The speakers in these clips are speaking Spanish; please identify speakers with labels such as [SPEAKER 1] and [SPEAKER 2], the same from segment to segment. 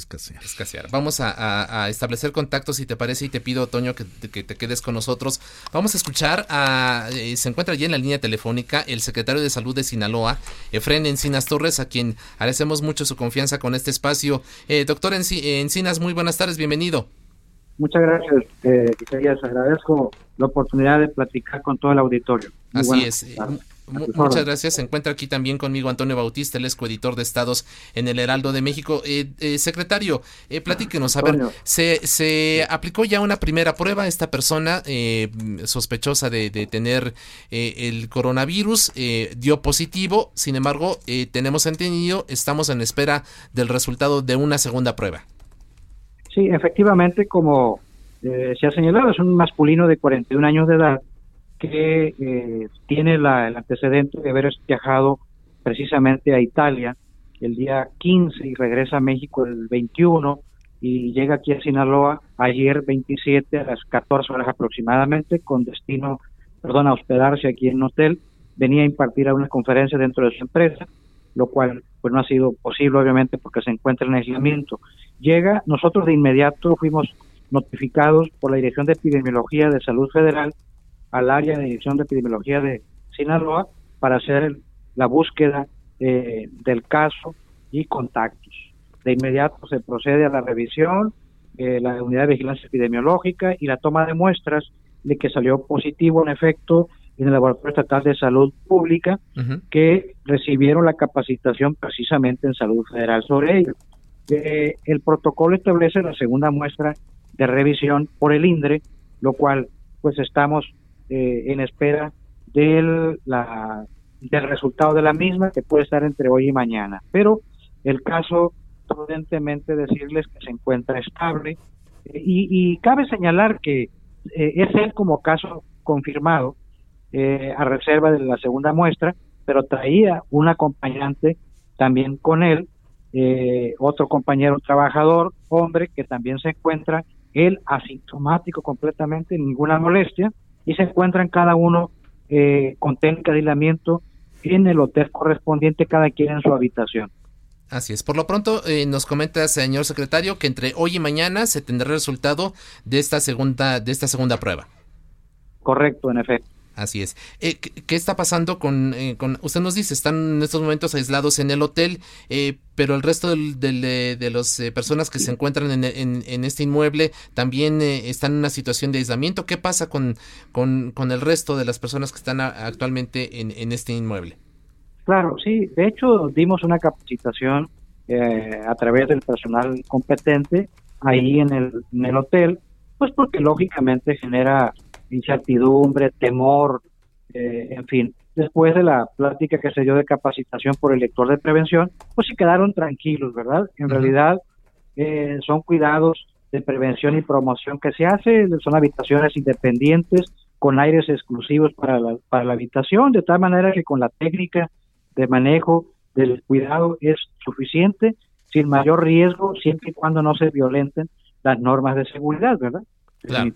[SPEAKER 1] Escasear.
[SPEAKER 2] Escasear. Vamos a, a- a establecer contactos, si te parece, y te pido, Toño, que, que te quedes con nosotros. Vamos a escuchar a. eh, se encuentra allí en la línea telefónica el secretario de Salud de Sinaloa, Efren Encinas Torres, a quien agradecemos mucho su confianza con este espacio. Eh, doctor Enci- Encinas, muy buenas tardes, bienvenido.
[SPEAKER 3] Muchas gracias, eh. Agradezco la oportunidad de platicar con todo el auditorio. Muy
[SPEAKER 2] Así es. eh,
[SPEAKER 3] tardes.
[SPEAKER 2] Muchas gracias. Se encuentra aquí también conmigo Antonio Bautista, el coeditor de Estados en el Heraldo de México. Eh, eh, secretario, eh, platíquenos, a ver, se, se aplicó ya una primera prueba a esta persona eh, sospechosa de, de tener eh, el coronavirus, eh, dio positivo, sin embargo, eh, tenemos entendido, estamos en espera del resultado de una segunda prueba.
[SPEAKER 3] Sí, efectivamente, como se ha señalado, es un masculino de 41 años de edad que eh, tiene la- el antecedente de haber viajado precisamente a Italia el día 15 y regresa a México el 21 y llega aquí a Sinaloa ayer 27 a las 14 horas aproximadamente con destino, perdón, a hospedarse aquí en un hotel. Venía a impartir a una conferencia dentro de su empresa, lo cual pues no ha sido posible obviamente porque se encuentra en aislamiento. Llega, nosotros de inmediato fuimos notificados por la Dirección de Epidemiología de Salud Federal al área de Dirección de Epidemiología de Sinaloa para hacer el- la búsqueda eh, del caso y contactos. De inmediato se procede a la revisión, eh, la unidad de vigilancia epidemiológica y la toma de muestras de que salió positivo en efecto en el Laboratorio Estatal de Salud Pública que recibieron la capacitación precisamente en salud federal sobre ello. Eh, el protocolo establece la segunda muestra de revisión por el INDRE, lo cual pues estamos eh, en espera del, la, del resultado de la misma, que puede estar entre hoy y mañana. Pero el caso, prudentemente decirles que se encuentra estable eh, y, y cabe señalar que eh, es él como caso confirmado, eh, a reserva de la segunda muestra, pero traía un acompañante también con él, otro compañero trabajador, hombre, que también se encuentra, él asintomático completamente, ninguna molestia, y se encuentran cada uno eh, con técnica de aislamiento en el hotel correspondiente, cada quien en su habitación.
[SPEAKER 2] Así es. Por lo pronto, eh, nos comenta, señor secretario, que entre hoy y mañana se tendrá el resultado de esta segunda, de esta segunda prueba.
[SPEAKER 3] Correcto, en efecto.
[SPEAKER 2] Así es. Eh, ¿qué, está pasando con, eh, con, usted nos dice, están en estos momentos aislados en el hotel, eh, pero el resto del- eh, de las personas que se encuentran en, en- este inmueble también eh, están en una situación de aislamiento. ¿Qué pasa con, con, con el resto de las personas que están actualmente en, en este inmueble?
[SPEAKER 3] Claro, sí. De hecho, dimos una capacitación eh, a través del personal competente ahí en el, en el hotel, pues porque lógicamente genera incertidumbre, temor, eh, en fin. Después de la plática que se dio de capacitación por el lector de prevención, pues se quedaron tranquilos, ¿verdad? En realidad eh, son cuidados de prevención y promoción que se hace, son habitaciones independientes con aires exclusivos para la, para la habitación, de tal manera que con la técnica de manejo del cuidado es suficiente, sin mayor riesgo, siempre y cuando no se violenten las normas de seguridad, ¿verdad?
[SPEAKER 2] Claro.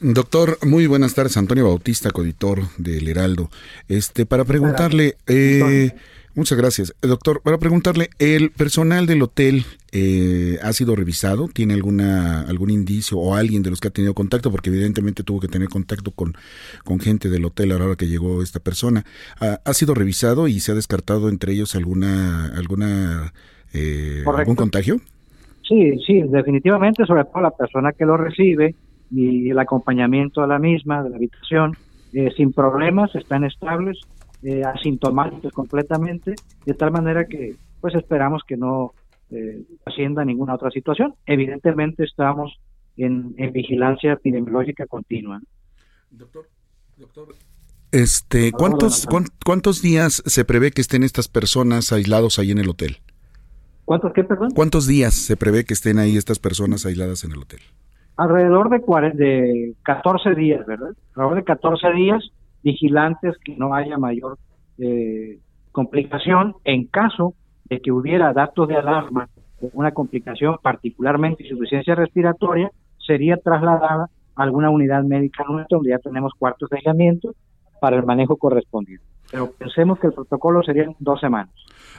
[SPEAKER 1] Doctor, muy buenas tardes, Antonio Bautista, coditor del Heraldo. Este, para preguntarle, eh, muchas gracias, doctor, para preguntarle, ¿el personal del hotel eh, ha sido revisado? ¿Tiene alguna algún indicio o alguien de los que ha tenido contacto? Porque evidentemente tuvo que tener contacto con, con gente del hotel a la hora que llegó esta persona. ¿Ha, ha sido revisado y se ha descartado entre ellos alguna alguna eh, algún contagio?
[SPEAKER 3] Sí, sí, definitivamente, sobre todo la persona que lo recibe y el acompañamiento a la misma, de la habitación, eh, sin problemas, están estables, eh, asintomáticos completamente, de tal manera que pues esperamos que no eh, ascienda ninguna otra situación. Evidentemente estamos en, en vigilancia epidemiológica continua.
[SPEAKER 1] Doctor, doctor. Este, ¿cuántos, ¿cuántos días se prevé que estén estas personas aislados ahí en el hotel?
[SPEAKER 3] ¿Cuántos qué, perdón?
[SPEAKER 1] ¿Cuántos días se prevé que estén ahí estas personas aisladas en el hotel?
[SPEAKER 3] Alrededor de, de 14 días, ¿verdad? Alrededor de 14 días vigilantes que no haya mayor eh, complicación en caso de que hubiera datos de alarma una complicación, particularmente insuficiencia respiratoria, sería trasladada a alguna unidad médica nuestra donde ya tenemos cuartos de aislamiento para el manejo correspondiente. Pero pensemos que el protocolo sería dos semanas.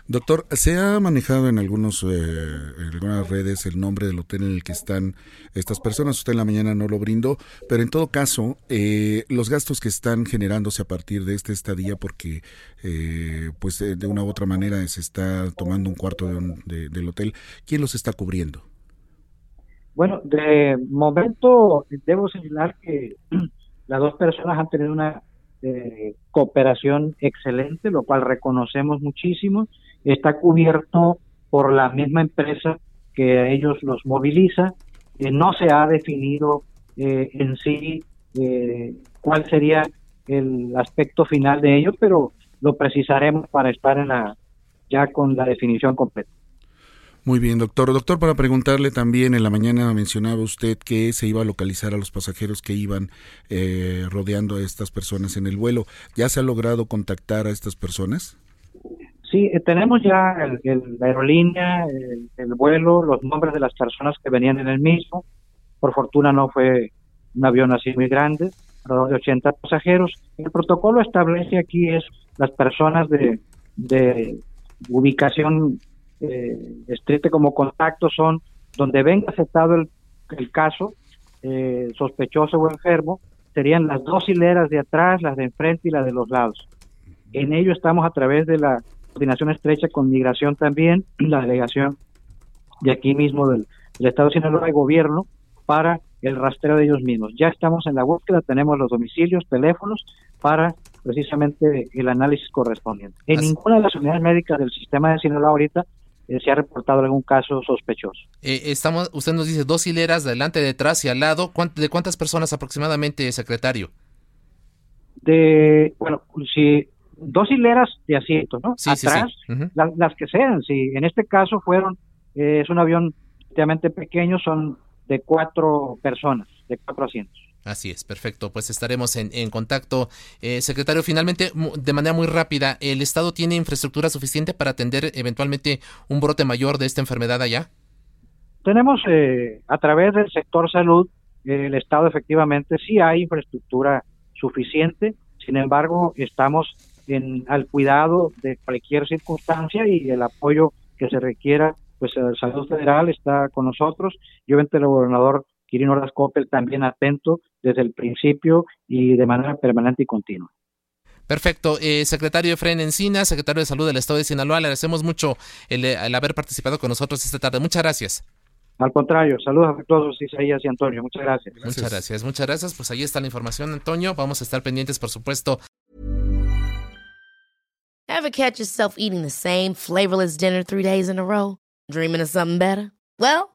[SPEAKER 1] Doctor, ¿se ha manejado en, algunos, eh, en algunas redes el nombre del hotel en el que están estas personas? Usted en la mañana no lo brindó, pero en todo caso, eh, los gastos que están generándose a partir de esta estadía, porque eh, pues de una u otra manera se está tomando un cuarto de del hotel, ¿quién los está cubriendo?
[SPEAKER 3] Bueno, de momento debo señalar que las dos personas han tenido una cooperación excelente, lo cual reconocemos muchísimo. Está cubierto por la misma empresa que a ellos los moviliza. Eh, no se ha definido eh, en sí eh, cuál sería el aspecto final de ello, pero lo precisaremos para estar en la ya con la definición completa.
[SPEAKER 1] Muy bien, doctor. Doctor, para preguntarle también, en la mañana mencionaba usted que se iba a localizar a los pasajeros que iban eh, rodeando a estas personas en el vuelo. ¿Ya se ha logrado contactar a estas personas?
[SPEAKER 3] Sí, eh, tenemos ya la aerolínea, el, vuelo, los nombres de las personas que venían en el mismo. Por fortuna no fue un avión así muy grande, alrededor de 80 pasajeros. El protocolo establece aquí es las personas de ubicación eh, como contacto son donde venga aceptado el, caso, eh, sospechoso o enfermo, serían las dos hileras de atrás, las de enfrente y las de los lados. En ello estamos a través de la coordinación estrecha con migración también, la delegación de aquí mismo del, Estado de Sinaloa y gobierno para el rastreo de ellos mismos. Ya estamos en la búsqueda, tenemos los domicilios, teléfonos para precisamente el análisis correspondiente. En ninguna de las unidades médicas del sistema de Sinaloa ahorita eh, se ha reportado algún caso sospechoso.
[SPEAKER 2] Eh, estamos, usted nos dice dos hileras, delante, detrás y al lado. ¿De cuántas personas aproximadamente, secretario?
[SPEAKER 3] De, bueno, si dos hileras de asientos, ¿no? Atrás, las que sean. Si en este caso fueron, eh, es un avión relativamente pequeño, son de cuatro personas, de cuatro asientos.
[SPEAKER 2] Así es, perfecto. Pues estaremos en, contacto. Eh, secretario, finalmente, de manera muy rápida, ¿el Estado tiene infraestructura suficiente para atender eventualmente un brote mayor de esta enfermedad allá?
[SPEAKER 3] Tenemos, eh, a través del sector salud, el Estado efectivamente sí hay infraestructura suficiente. Sin embargo, estamos en, al cuidado de cualquier circunstancia y el apoyo que se requiera, pues el Salud Federal está con nosotros. Yo, el gobernador Quirino Ordaz también atento desde el principio y de manera permanente y continua.
[SPEAKER 2] Perfecto. Eh, secretario Efraín Encina, secretario de Salud del Estado de Sinaloa, le agradecemos mucho el, haber participado con nosotros esta tarde. Muchas gracias.
[SPEAKER 3] Al contrario, saludos a todos Isaías y Antonio. Muchas gracias.
[SPEAKER 2] Muchas gracias, muchas gracias. Pues ahí está la información, Antonio. Vamos a estar pendientes, por supuesto.
[SPEAKER 4] Ever catch yourself eating the same flavorless dinner three days in a row? Dreaming of something better? Well,